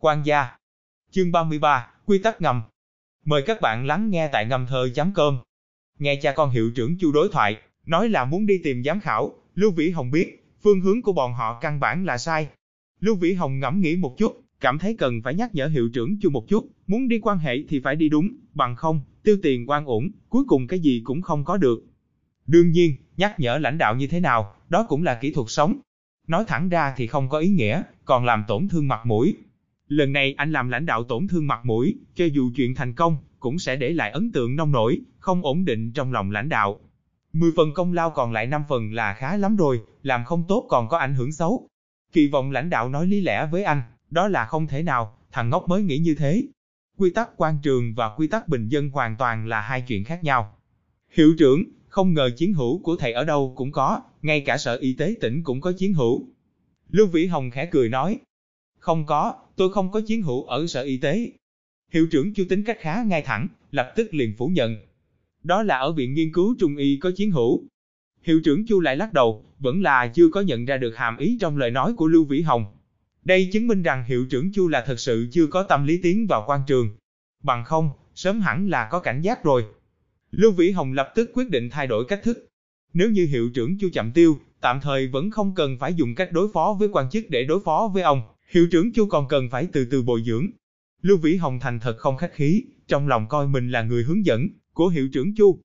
Quan gia. Chương 33, Quy tắc ngầm. Mời các bạn lắng nghe tại ngầm thơ chấm cơm. Nghe cha con hiệu trưởng Chu đối thoại, nói là muốn đi tìm giám khảo, Lưu Vĩ Hồng biết, phương hướng của bọn họ căn bản là sai. Lưu Vĩ Hồng ngẫm nghĩ một chút, cảm thấy cần phải nhắc nhở hiệu trưởng Chu một chút, muốn đi quan hệ thì phải đi đúng, bằng không, tiêu tiền quan ổn, cuối cùng cái gì cũng không có được. Đương nhiên, nhắc nhở lãnh đạo như thế nào, đó cũng là kỹ thuật sống. Nói thẳng ra thì không có ý nghĩa, còn làm tổn thương mặt mũi. Lần này anh làm lãnh đạo tổn thương mặt mũi, cho dù chuyện thành công, cũng sẽ để lại ấn tượng nông nổi, không ổn định trong lòng lãnh đạo. 10 phần công lao còn lại 5 phần là khá lắm rồi, làm không tốt còn có ảnh hưởng xấu. Kỳ vọng lãnh đạo nói lý lẽ với anh, đó là không thể nào, thằng ngốc mới nghĩ như thế. Quy tắc quan trường và quy tắc bình dân hoàn toàn là hai chuyện khác nhau. Hiệu trưởng, không ngờ chiến hữu của thầy ở đâu cũng có, ngay cả sở y tế tỉnh cũng có chiến hữu. Lưu Vĩ Hồng khẽ cười nói, không có, tôi không có chiến hữu ở sở y tế. Hiệu trưởng chu tính cách khá ngay thẳng, lập tức liền phủ nhận. Đó là ở viện nghiên cứu trung y có chiến hữu. Hiệu trưởng chu lại lắc đầu, vẫn là chưa có nhận ra được hàm ý trong lời nói của Lưu Vĩ Hồng. Đây chứng minh rằng hiệu trưởng chu là thật sự chưa có tâm lý tiến vào quan trường. Bằng không, sớm hẳn là có cảnh giác rồi. Lưu Vĩ Hồng lập tức quyết định thay đổi cách thức. Nếu như hiệu trưởng Chu chậm tiêu, tạm thời vẫn không cần phải dùng cách đối phó với quan chức để đối phó với ông, hiệu trưởng Chu còn cần phải từ từ bồi dưỡng. Lưu Vĩ Hồng thành thật không khách khí, trong lòng coi mình là người hướng dẫn của hiệu trưởng Chu.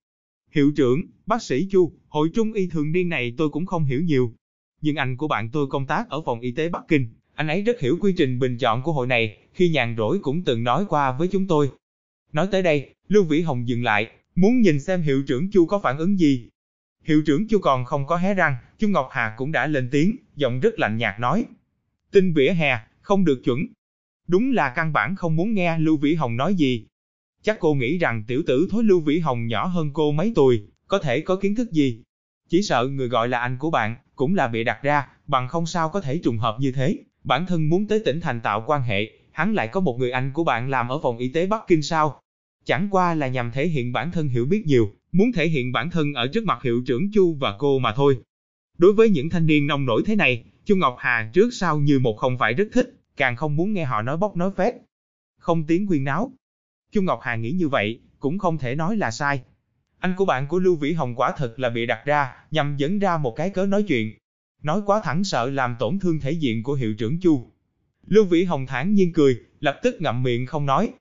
Hiệu trưởng, bác sĩ Chu, hội trung y thường niên này tôi cũng không hiểu nhiều. Nhưng anh của bạn tôi công tác ở phòng y tế Bắc Kinh, anh ấy rất hiểu quy trình bình chọn của hội này, khi nhàn rỗi cũng từng nói qua với chúng tôi. Nói tới đây, Lưu Vĩ Hồng dừng lại, muốn nhìn xem hiệu trưởng Chu có phản ứng gì. Hiệu trưởng Chu còn không có hé răng, Chu Ngọc Hà cũng đã lên tiếng, giọng rất lạnh nhạt nói tin vỉa hè, không được chuẩn. Đúng là căn bản không muốn nghe Lưu Vĩ Hồng nói gì. Chắc cô nghĩ rằng tiểu tử thối Lưu Vĩ Hồng nhỏ hơn cô mấy tuổi, có thể có kiến thức gì. Chỉ sợ người gọi là anh của bạn, cũng là bị đặt ra, bằng không sao có thể trùng hợp như thế. Bản thân muốn tới tỉnh thành tạo quan hệ, hắn lại có một người anh của bạn làm ở phòng y tế Bắc Kinh sao? Chẳng qua là nhằm thể hiện bản thân hiểu biết nhiều, muốn thể hiện bản thân ở trước mặt hiệu trưởng Chu và cô mà thôi. Đối với những thanh niên nông nổi thế này, Chu Ngọc Hà trước sau như một không phải rất thích, càng không muốn nghe họ nói bóc nói phét. Không tiếng quyên náo. Chu Ngọc Hà nghĩ như vậy, cũng không thể nói là sai. Anh của bạn của Lưu Vĩ Hồng quả thật là bị đặt ra, nhằm dẫn ra một cái cớ nói chuyện. Nói quá thẳng sợ làm tổn thương thể diện của hiệu trưởng Chu. Lưu Vĩ Hồng thản nhiên cười, lập tức ngậm miệng không nói.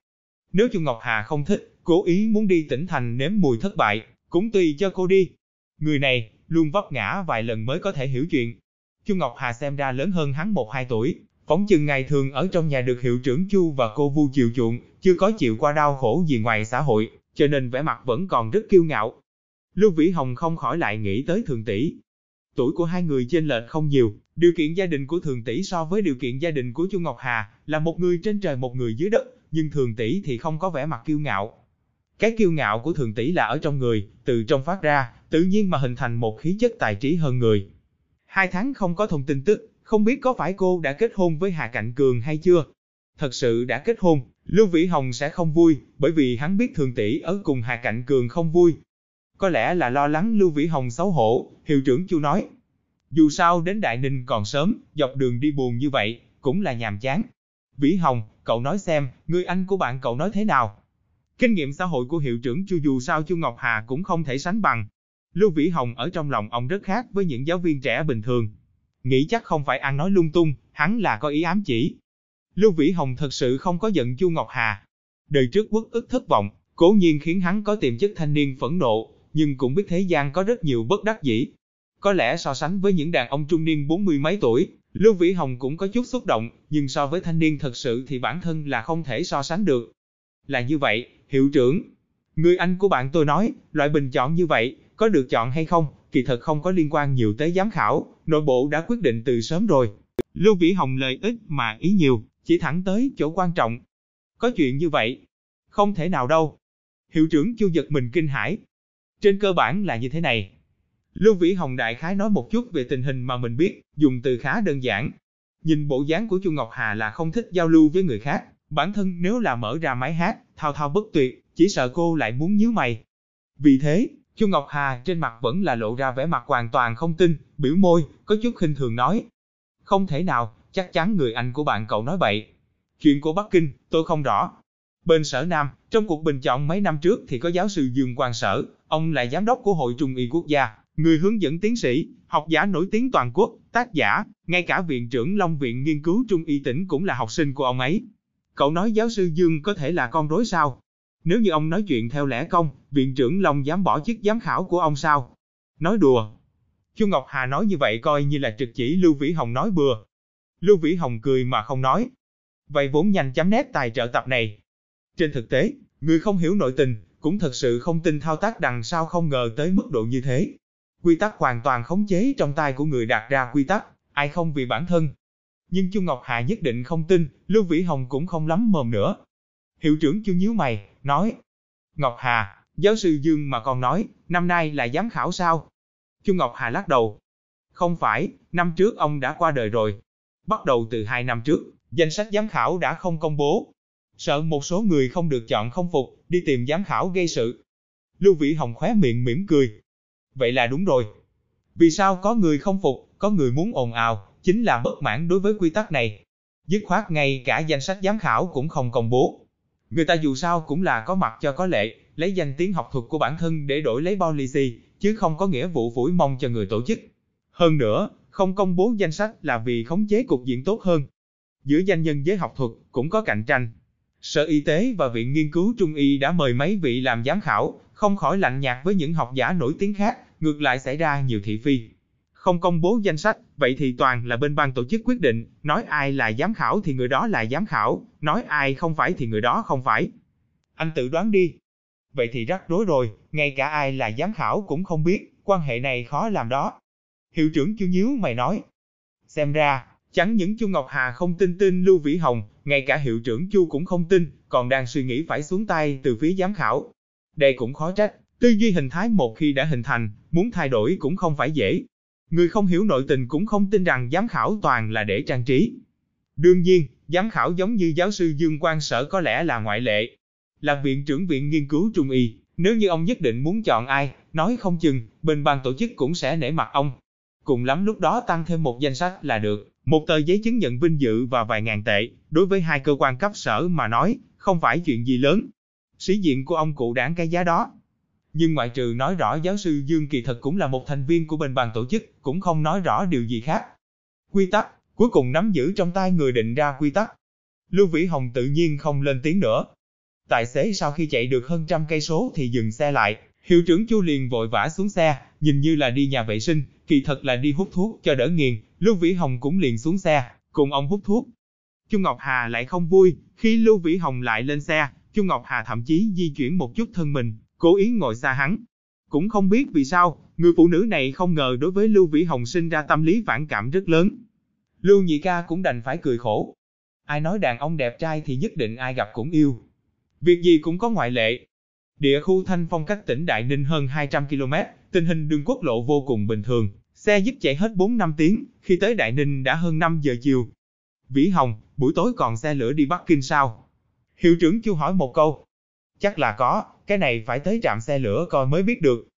Nếu Chu Ngọc Hà không thích, cố ý muốn đi tỉnh thành nếm mùi thất bại, cũng tùy cho cô đi. Người này, luôn vấp ngã vài lần mới có thể hiểu chuyện. Chu Ngọc Hà xem ra lớn hơn hắn 1-2 tuổi, phóng chừng ngày thường ở trong nhà được hiệu trưởng Chu và cô Vu chiều chuộng, chưa có chịu qua đau khổ gì ngoài xã hội, cho nên vẻ mặt vẫn còn rất kiêu ngạo. Lưu Vĩ Hồng không khỏi lại nghĩ tới thường tỷ. Tuổi của hai người trên lệch không nhiều, điều kiện gia đình của thường tỷ so với điều kiện gia đình của Chu Ngọc Hà là một người trên trời một người dưới đất, nhưng thường tỷ thì không có vẻ mặt kiêu ngạo. Cái kiêu ngạo của thường tỷ là ở trong người, từ trong phát ra, tự nhiên mà hình thành một khí chất tài trí hơn người. Hai tháng không có thông tin tức, không biết có phải cô đã kết hôn với Hà Cạnh Cường hay chưa? Thật sự đã kết hôn, Lưu Vĩ Hồng sẽ không vui, bởi vì hắn biết thường tỷ ở cùng Hà Cạnh Cường không vui. Có lẽ là lo lắng Lưu Vĩ Hồng xấu hổ, hiệu trưởng Chu nói. Dù sao đến Đại Ninh còn sớm, dọc đường đi buồn như vậy, cũng là nhàm chán. Vĩ Hồng, cậu nói xem, người anh của bạn cậu nói thế nào? Kinh nghiệm xã hội của hiệu trưởng Chu dù sao Chu Ngọc Hà cũng không thể sánh bằng. Lưu Vĩ Hồng ở trong lòng ông rất khác với những giáo viên trẻ bình thường. Nghĩ chắc không phải ăn nói lung tung, hắn là có ý ám chỉ. Lưu Vĩ Hồng thật sự không có giận Chu Ngọc Hà. Đời trước quốc ức thất vọng, cố nhiên khiến hắn có tiềm chất thanh niên phẫn nộ, nhưng cũng biết thế gian có rất nhiều bất đắc dĩ. Có lẽ so sánh với những đàn ông trung niên bốn mươi mấy tuổi, Lưu Vĩ Hồng cũng có chút xúc động, nhưng so với thanh niên thật sự thì bản thân là không thể so sánh được. Là như vậy, hiệu trưởng. Người anh của bạn tôi nói, loại bình chọn như vậy, có được chọn hay không, kỳ thật không có liên quan nhiều tới giám khảo, nội bộ đã quyết định từ sớm rồi. Lưu Vĩ Hồng lời ít mà ý nhiều, chỉ thẳng tới chỗ quan trọng. Có chuyện như vậy? Không thể nào đâu. Hiệu trưởng chu giật mình kinh hãi. Trên cơ bản là như thế này. Lưu Vĩ Hồng đại khái nói một chút về tình hình mà mình biết, dùng từ khá đơn giản. Nhìn bộ dáng của Chu Ngọc Hà là không thích giao lưu với người khác, bản thân nếu là mở ra máy hát, thao thao bất tuyệt, chỉ sợ cô lại muốn nhíu mày. Vì thế, Chu Ngọc Hà trên mặt vẫn là lộ ra vẻ mặt hoàn toàn không tin, biểu môi, có chút khinh thường nói. Không thể nào, chắc chắn người anh của bạn cậu nói vậy. Chuyện của Bắc Kinh, tôi không rõ. Bên sở Nam, trong cuộc bình chọn mấy năm trước thì có giáo sư Dương Quang Sở, ông là giám đốc của Hội Trung y Quốc gia, người hướng dẫn tiến sĩ, học giả nổi tiếng toàn quốc, tác giả, ngay cả viện trưởng Long Viện Nghiên cứu Trung y tỉnh cũng là học sinh của ông ấy. Cậu nói giáo sư Dương có thể là con rối sao? Nếu như ông nói chuyện theo lẽ công, viện trưởng Long dám bỏ chức giám khảo của ông sao? Nói đùa. Chu Ngọc Hà nói như vậy coi như là trực chỉ Lưu Vĩ Hồng nói bừa. Lưu Vĩ Hồng cười mà không nói. Vậy vốn nhanh chấm nét tài trợ tập này. Trên thực tế, người không hiểu nội tình, cũng thật sự không tin thao tác đằng sau không ngờ tới mức độ như thế. Quy tắc hoàn toàn khống chế trong tay của người đặt ra quy tắc, ai không vì bản thân. Nhưng Chu Ngọc Hà nhất định không tin, Lưu Vĩ Hồng cũng không lắm mồm nữa. Hiệu trưởng Chu nhíu mày, nói. Ngọc Hà, giáo sư Dương mà còn nói, năm nay là giám khảo sao? Chu Ngọc Hà lắc đầu. Không phải, năm trước ông đã qua đời rồi. Bắt đầu từ hai năm trước, danh sách giám khảo đã không công bố. Sợ một số người không được chọn không phục, đi tìm giám khảo gây sự. Lưu Vĩ Hồng khóe miệng mỉm cười. Vậy là đúng rồi. Vì sao có người không phục, có người muốn ồn ào, chính là bất mãn đối với quy tắc này. Dứt khoát ngay cả danh sách giám khảo cũng không công bố. Người ta dù sao cũng là có mặt cho có lệ, lấy danh tiếng học thuật của bản thân để đổi lấy policy, chứ không có nghĩa vụ phủi mong cho người tổ chức. Hơn nữa, không công bố danh sách là vì khống chế cục diện tốt hơn. Giữa danh nhân với học thuật cũng có cạnh tranh. Sở Y tế và Viện Nghiên cứu Trung y đã mời mấy vị làm giám khảo, không khỏi lạnh nhạt với những học giả nổi tiếng khác, ngược lại xảy ra nhiều thị phi. Không công bố danh sách, vậy thì toàn là bên ban tổ chức quyết định, nói ai là giám khảo thì người đó là giám khảo, nói ai không phải thì người đó không phải. Anh tự đoán đi. Vậy thì rắc rối rồi, ngay cả ai là giám khảo cũng không biết, quan hệ này khó làm đó. Hiệu trưởng Chu Nhíu mày nói. Xem ra, chẳng những Chu Ngọc Hà không tin tin Lưu Vĩ Hồng, ngay cả hiệu trưởng Chu cũng không tin, còn đang suy nghĩ phải xuống tay từ phía giám khảo. Đây cũng khó trách, tư duy hình thái một khi đã hình thành, muốn thay đổi cũng không phải dễ. Người không hiểu nội tình cũng không tin rằng giám khảo toàn là để trang trí. Đương nhiên, giám khảo giống như giáo sư Dương Quang Sở có lẽ là ngoại lệ. Là viện trưởng viện nghiên cứu trung y, nếu như ông nhất định muốn chọn ai, nói không chừng, bên ban tổ chức cũng sẽ nể mặt ông. Cùng lắm lúc đó tăng thêm một danh sách là được, một tờ giấy chứng nhận vinh dự và vài ngàn tệ, đối với hai cơ quan cấp sở mà nói, không phải chuyện gì lớn. Sĩ diện của ông cụ đáng cái giá đó. Nhưng ngoại trừ nói rõ giáo sư Dương kỳ thật cũng là một thành viên của bên bàn tổ chức, cũng không nói rõ điều gì khác. Quy tắc, cuối cùng nắm giữ trong tay người định ra quy tắc. Lưu Vĩ Hồng tự nhiên không lên tiếng nữa. Tài xế sau khi chạy được hơn trăm cây số thì dừng xe lại, hiệu trưởng Chu liền vội vã xuống xe, nhìn như là đi nhà vệ sinh, kỳ thật là đi hút thuốc cho đỡ nghiền, Lưu Vĩ Hồng cũng liền xuống xe, cùng ông hút thuốc. Chu Ngọc Hà lại không vui, khi Lưu Vĩ Hồng lại lên xe, Chu Ngọc Hà thậm chí di chuyển một chút thân mình, cố ý ngồi xa hắn. Cũng không biết vì sao, người phụ nữ này không ngờ đối với Lưu Vĩ Hồng sinh ra tâm lý phản cảm rất lớn. Lưu Nhị Ca cũng đành phải cười khổ. Ai nói đàn ông đẹp trai thì nhất định ai gặp cũng yêu. Việc gì cũng có ngoại lệ. Địa khu Thanh Phong cách tỉnh Đại Ninh hơn 200 km, tình hình đường quốc lộ vô cùng bình thường, xe giúp chạy hết 4-5 tiếng, khi tới Đại Ninh đã hơn 5 giờ chiều. Vĩ Hồng, buổi tối còn xe lửa đi Bắc Kinh sao? Hiệu trưởng chưa hỏi một câu. Chắc là có, cái này phải tới trạm xe lửa coi mới biết được.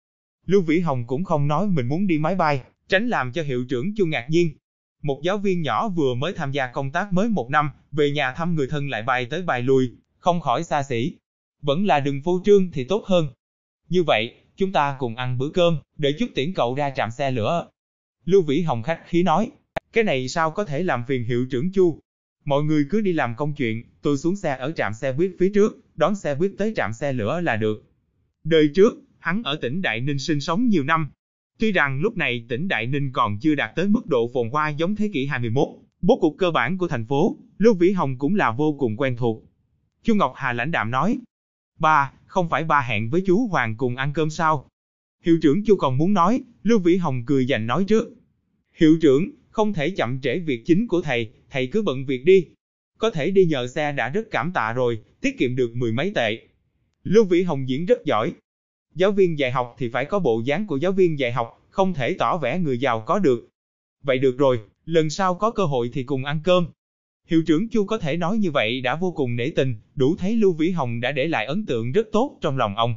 Lưu Vĩ Hồng cũng không nói mình muốn đi máy bay, tránh làm cho hiệu trưởng Chu ngạc nhiên. Một giáo viên nhỏ vừa mới tham gia công tác mới một năm, về nhà thăm người thân lại bay tới bài lui, không khỏi xa xỉ. Vẫn là đừng phô trương thì tốt hơn. Như vậy, chúng ta cùng ăn bữa cơm, để chút tiễn cậu ra trạm xe lửa. Lưu Vĩ Hồng khách khí nói, cái này sao có thể làm phiền hiệu trưởng Chu? Mọi người cứ đi làm công chuyện, tôi xuống xe ở trạm xe buýt phía trước, đón xe buýt tới trạm xe lửa là được. Đời trước, hắn ở tỉnh Đại Ninh sinh sống nhiều năm. Tuy rằng lúc này tỉnh Đại Ninh còn chưa đạt tới mức độ phồn hoa giống thế kỷ 21, bố cục cơ bản của thành phố, Lưu Vĩ Hồng cũng là vô cùng quen thuộc. Chu Ngọc Hà lãnh đạm nói, ba, không phải ba hẹn với chú Hoàng cùng ăn cơm sao? Hiệu trưởng Chu còn muốn nói, Lưu Vĩ Hồng cười dành nói trước. Hiệu trưởng, không thể chậm trễ việc chính của thầy, thầy cứ bận việc đi. Có thể đi nhờ xe đã rất cảm tạ rồi, tiết kiệm được mười mấy tệ. Lưu Vĩ Hồng diễn rất giỏi. Giáo viên dạy học thì phải có bộ dáng của giáo viên dạy học, không thể tỏ vẻ người giàu có được. Vậy được rồi, lần sau có cơ hội thì cùng ăn cơm. Hiệu trưởng Chu có thể nói như vậy đã vô cùng nể tình, đủ thấy Lưu Vĩ Hồng đã để lại ấn tượng rất tốt trong lòng ông.